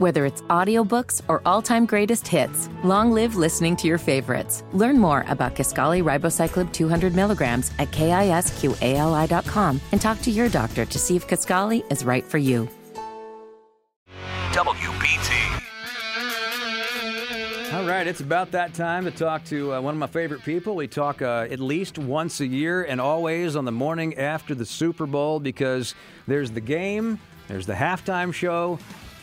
Whether it's audiobooks or all-time greatest hits, long live listening to your favorites. Learn more about Kisqali Ribociclib 200 milligrams at kisqali.com and talk to your doctor to see if Kisqali is right for you. WPT. All right, it's about that time to talk to uh, one of my favorite people. We talk uh, at least once a year and always on the morning after the Super Bowl because there's the game, there's the halftime show.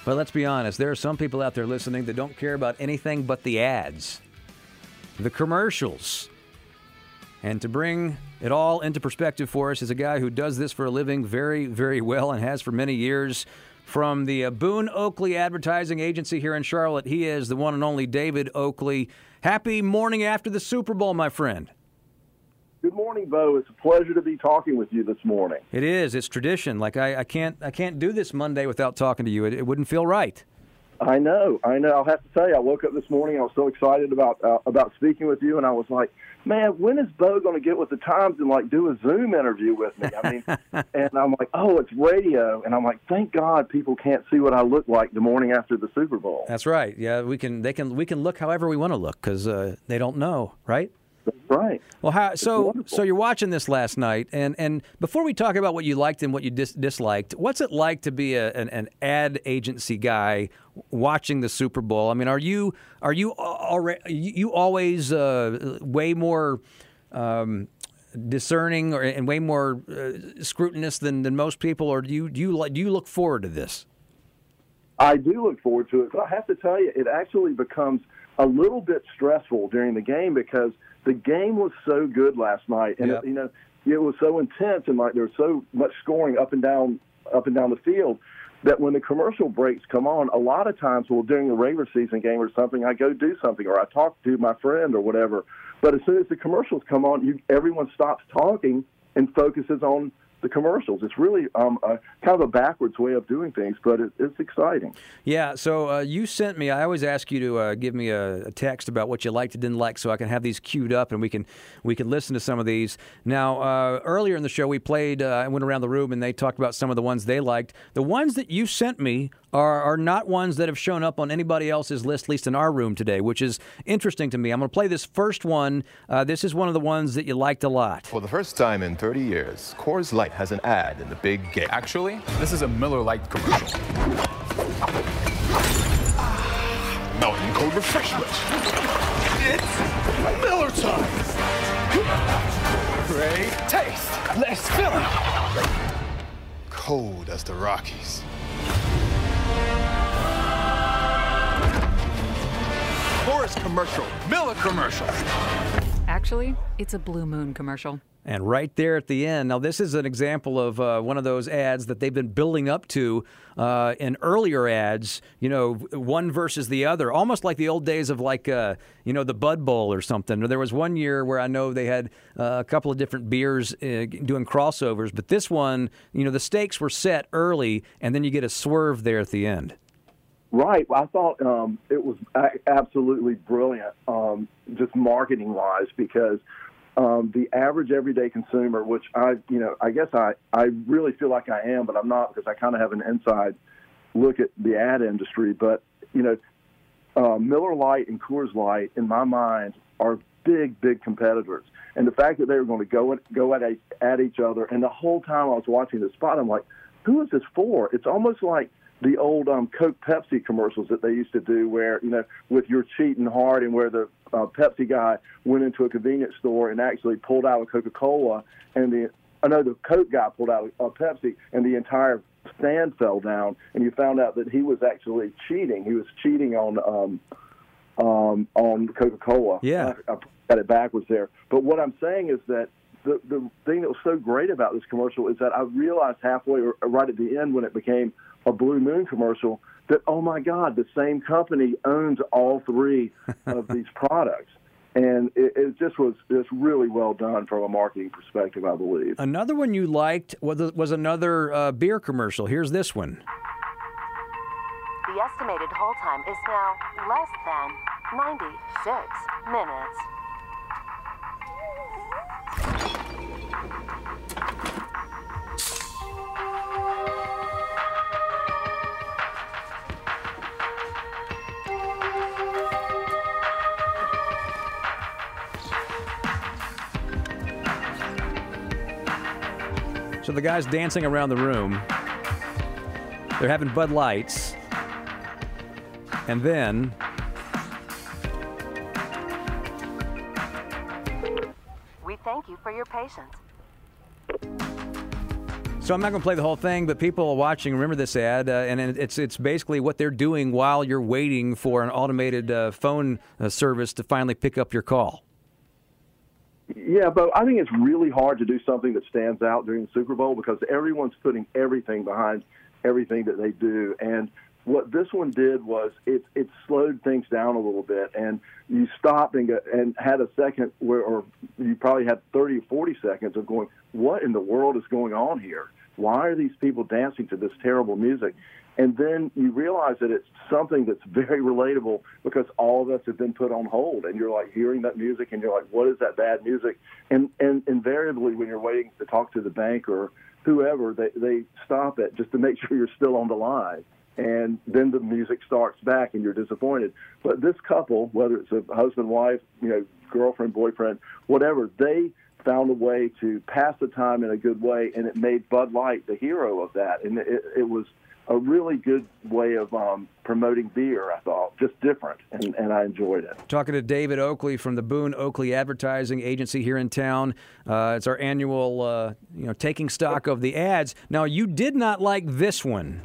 But let's be honest, there are some people out there listening that don't care about anything but the ads, the commercials. And to bring it all into perspective for us is a guy who does this for a living very, very well and has for many years. From the uh, Boone Oakley Advertising Agency here in Charlotte, he is the one and only David Oakley. Happy morning after the Super Bowl, my friend. Good morning, Bo. It's a pleasure to be talking with you this morning. It is. It's tradition. Like I, I can't, I can't do this Monday without talking to you. It, it wouldn't feel right. I know, I know. I'll have to tell you, I woke up this morning. I was so excited about uh, about speaking with you, and I was like, "Man, when is Bo going to get with the times and like do a Zoom interview with me?" I mean, and I'm like, "Oh, it's radio," and I'm like, "Thank God people can't see what I look like the morning after the Super Bowl." That's right. Yeah, we can. They can. We can look however we want to look because uh, they don't know, right? That's right. Well, how, so so you're watching this last night, and and before we talk about what you liked and what you dis- disliked, what's it like to be a, an, an ad agency guy watching the Super Bowl? I mean, are you are you already you always uh, way more um, discerning or and way more uh, scrutinous than, than most people, or do you do you do you look forward to this? I do look forward to it, but I have to tell you, it actually becomes a little bit stressful during the game because the game was so good last night, and Yep. you know it was so intense, and like there was so much scoring up and down, up and down the field. That when the commercial breaks come on, a lot of times, well, during the regular season game or something, I go do something or I talk to my friend or whatever. But as soon as the commercials come on, you, everyone stops talking and focuses on the commercials. It's really um, a, kind of a backwards way of doing things, but it, it's exciting. Yeah, so uh, you sent me. I always ask you to uh, give me a, a text about what you liked and didn't like, so I can have these queued up and we can we can listen to some of these. Now, uh, earlier in the show, we played. Uh, I went around the room and they talked about some of the ones they liked. The ones that you sent me are are not ones that have shown up on anybody else's list, at least in our room today, which is interesting to me. I'm going to play this first one. Uh, this is one of the ones that you liked a lot. For the first time in 30 years, Coors Light has an ad in the big game. Actually, this is a Miller Lite commercial. Mountain Cold Refreshment. It's Miller time. Great taste. Less filling. Cold as the Rockies. Forest commercial. Miller commercial. Actually, it's a Blue Moon commercial. And right there at the end, now this is an example of uh, one of those ads that they've been building up to uh, in earlier ads. You know, one versus the other, almost like the old days of like uh, you know the Bud Bowl or something. There was one year where I know they had uh, a couple of different beers uh, doing crossovers, but this one, you know, the stakes were set early, and then you get a swerve there at the end. Right. I thought um, it was absolutely brilliant, um, just marketing wise, because um, the average everyday consumer, which I, you know, I guess I, I really feel like I am, but I'm not because I kind of have an inside look at the ad industry. But you know, uh, Miller Lite and Coors Light, in my mind, are big, big competitors. And the fact that they were going to go at, go at at each other, and the whole time I was watching the spot, I'm like, who is this for? It's almost like the old um, Coke Pepsi commercials that they used to do, where you know, with your cheating hard, and where the uh, Pepsi guy went into a convenience store and actually pulled out a Coca Cola, and the I know the Coke guy pulled out a Pepsi, and the entire stand fell down, and you found out that he was actually cheating. He was cheating on um, um, on Coca Cola. Yeah. I, I got it backwards there. But what I'm saying is that the the thing that was so great about this commercial is that I realized halfway or right at the end when it became a Blue Moon commercial that oh my God, the same company owns all three of these products. And it, it just was just really well done from a marketing perspective, I believe. Another one you liked was, was another uh, beer commercial. Here's this one. The estimated hold time is now less than 96 minutes. So the guy's dancing around the room. They're having Bud Lights. And then We thank you for your patience. So I'm not going to play the whole thing, but people watching remember this ad, uh, and it's it's basically what they're doing while you're waiting for an automated uh, phone uh, service to finally pick up your call. Yeah, but I think it's really hard to do something that stands out during the Super Bowl because everyone's putting everything behind everything that they do. And what this one did was it it slowed things down a little bit, and you stopped and got, and had a second where, or you probably had 30 or 40 seconds of going, what in the world is going on here? Why are these people dancing to this terrible music? And then you realize that it's something that's very relatable because all of us have been put on hold, and you're like hearing that music, and you're like, "What is that bad music?" And and invariably, when you're waiting to talk to the bank or whoever, they they stop it just to make sure you're still on the line, and then the music starts back, and you're disappointed. But this couple, whether it's a husband, wife, you know, girlfriend, boyfriend, whatever, they found a way to pass the time in a good way, and it made Bud Light the hero of that, and it, it was a really good way of um, promoting beer. I thought just different, and, and I enjoyed it. Talking to David Oakley from the Boone Oakley Advertising Agency here in town. Uh, it's our annual, uh, you know, taking stock of the ads. Now, you did not like this one.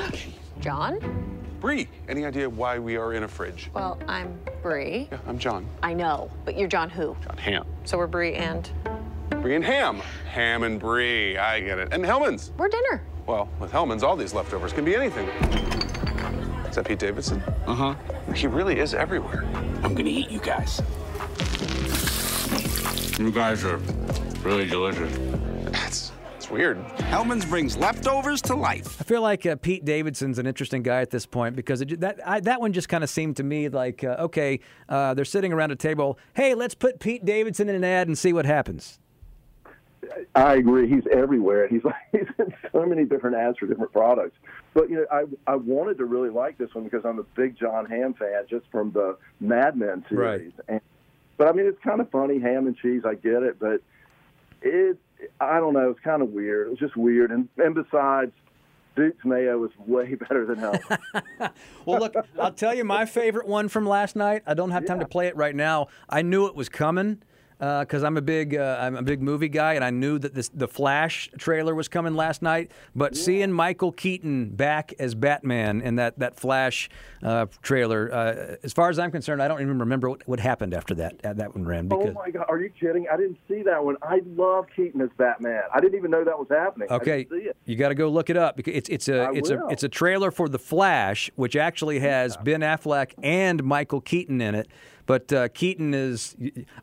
John? Bree, any idea why we are in a fridge? Well, I'm Bree. Yeah, I'm John. I know, but you're John who? Jon Hamm. So we're Bree and Bree and Ham. Ham and Bree. I get it. And Hellmann's. we're dinner. Well, with Hellmann's, all these leftovers can be anything. Is that Pete Davidson? Uh huh. He really is everywhere. I'm gonna eat you guys. You guys are really delicious. That's weird. Hellmann's brings leftovers to life. I feel like uh, Pete Davidson's an interesting guy at this point because it, that I, that one just kind of seemed to me like uh, okay, uh, they're sitting around a table. Hey, let's put Pete Davidson in an ad and see what happens. I agree. He's everywhere. He's like he's in so many different ads for different products. But you know, I I wanted to really like this one because I'm a big Jon Hamm fan, just from the Mad Men series. Right. And, but I mean, it's kind of funny, ham and cheese. I get it, but it I don't know. It was kind of weird. It was just weird. And and besides, Duke's mayo was way better than hell. Well, look, I'll tell you my favorite one from last night. I don't have time to play it right now. I knew it was coming because I'm a big uh, I'm a big movie guy, and I knew that this the Flash trailer was coming last night. But seeing Michael Keaton back as Batman in that that Flash uh, trailer, uh, as far as I'm concerned, I don't even remember what, what happened after that uh, that one ran. oh Because my God, are you kidding? I didn't see that one. I love Keaton as Batman. I didn't even know that was happening. Okay, didn't see it. you got to go look it up because it's it's a I it's a it's a trailer for the Flash, which actually has Ben Affleck and Michael Keaton in it. But uh, Keaton is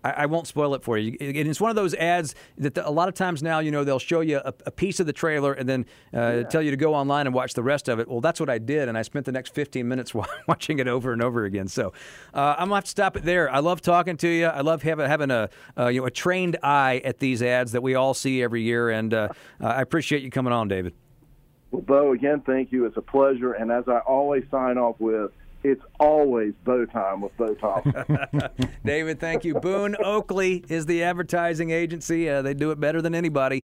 I, I won't spoil it for you. And it's one of those ads that the, a lot of times now you know they'll show you a, a piece of the trailer and then uh, tell you to go online and watch the rest of it. Well, that's what I did, and I spent the next 15 minutes watching it over and over again. So uh, I'm gonna have to stop it there. I love talking to you. I love having having a uh, you know a trained eye at these ads that we all see every year, and uh, I appreciate you coming on, David. Well, Bo, again, thank you. It's a pleasure. And as I always sign off with, it's always bow time with Bo Thompson. David, thank you. Boone Oakley is the advertising agency. Uh, they do it better than anybody.